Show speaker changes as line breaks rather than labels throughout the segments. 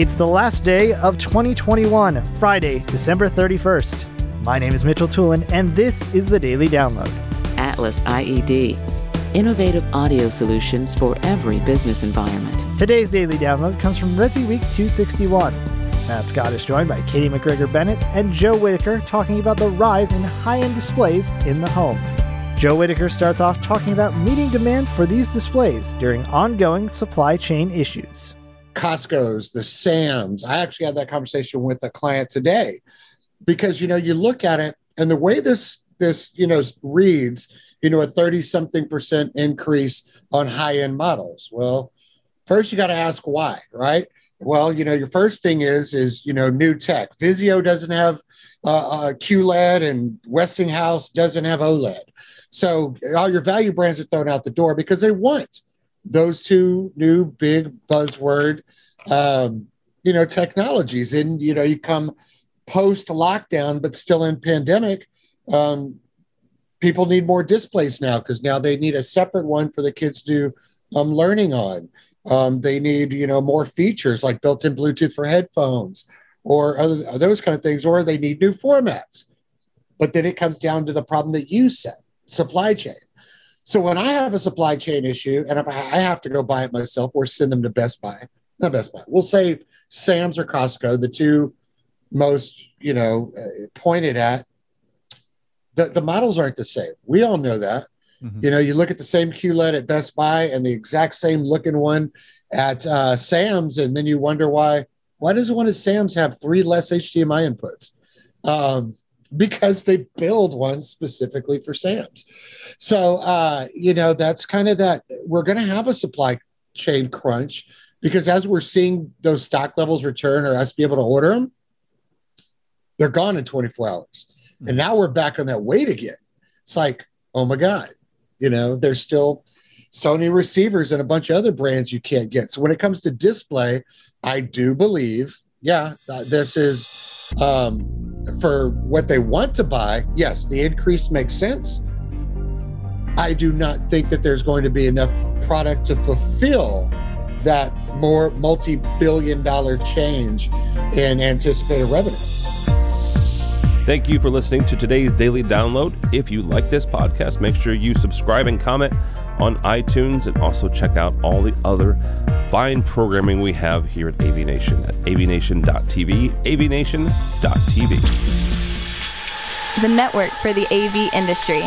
It's the last day of 2021, Friday, December 31st. My name is Mitchell Tulin, and this is the Daily Download.
Atlas IED. Innovative audio solutions for every business environment.
Today's Daily Download comes from Resi Week 261. Matt Scott is joined by Katie McGregor Bennett and Joe Whitaker talking about the rise in high end displays in the home. Joe Whitaker starts off talking about meeting demand for these displays during ongoing supply chain issues.
Costco's, the Sam's. I actually had that conversation with a client today because you know you look at it and the way this this you know reads, you know, a 30 something percent increase on high end models. Well, first you got to ask why, right? Well, you know, your first thing is is you know new tech. Vizio doesn't have uh, uh, QLED, and Westinghouse doesn't have OLED. So all your value brands are thrown out the door because they want those two new big buzzword, um, you know, technologies. And you know, you come post lockdown, but still in pandemic. Um, people need more displays now because now they need a separate one for the kids to do um, learning on. Um, they need you know more features like built-in Bluetooth for headphones or other, those kind of things, or they need new formats. But then it comes down to the problem that you said: supply chain. So when I have a supply chain issue and if I have to go buy it myself or send them to Best Buy, not Best Buy, we'll say Sam's or Costco, the two most you know uh, pointed at. The, the models aren't the same. We all know that. Mm-hmm. You know, you look at the same QLED at Best Buy and the exact same looking one at uh, Sam's, and then you wonder why. Why does one of Sam's have three less HDMI inputs? Um, because they build one specifically for Sam's. So, uh, you know, that's kind of that. We're going to have a supply chain crunch because as we're seeing those stock levels return or us be able to order them, they're gone in 24 hours. Mm-hmm. And now we're back on that wait again. It's like, oh my God, you know, there's still Sony receivers and a bunch of other brands you can't get. So when it comes to display, I do believe, yeah, this is um, for what they want to buy, yes, the increase makes sense. I do not think that there's going to be enough product to fulfill that more multi billion dollar change in anticipated revenue.
Thank you for listening to today's daily download. If you like this podcast, make sure you subscribe and comment on iTunes and also check out all the other fine programming we have here at AV Nation at avnation.tv, avnation.tv.
The network for the AV industry.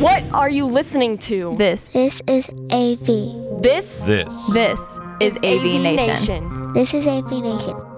What are you listening to?
This.
This is AV.
This.
This.
This is, is AV, AV Nation. Nation.
This is AV Nation.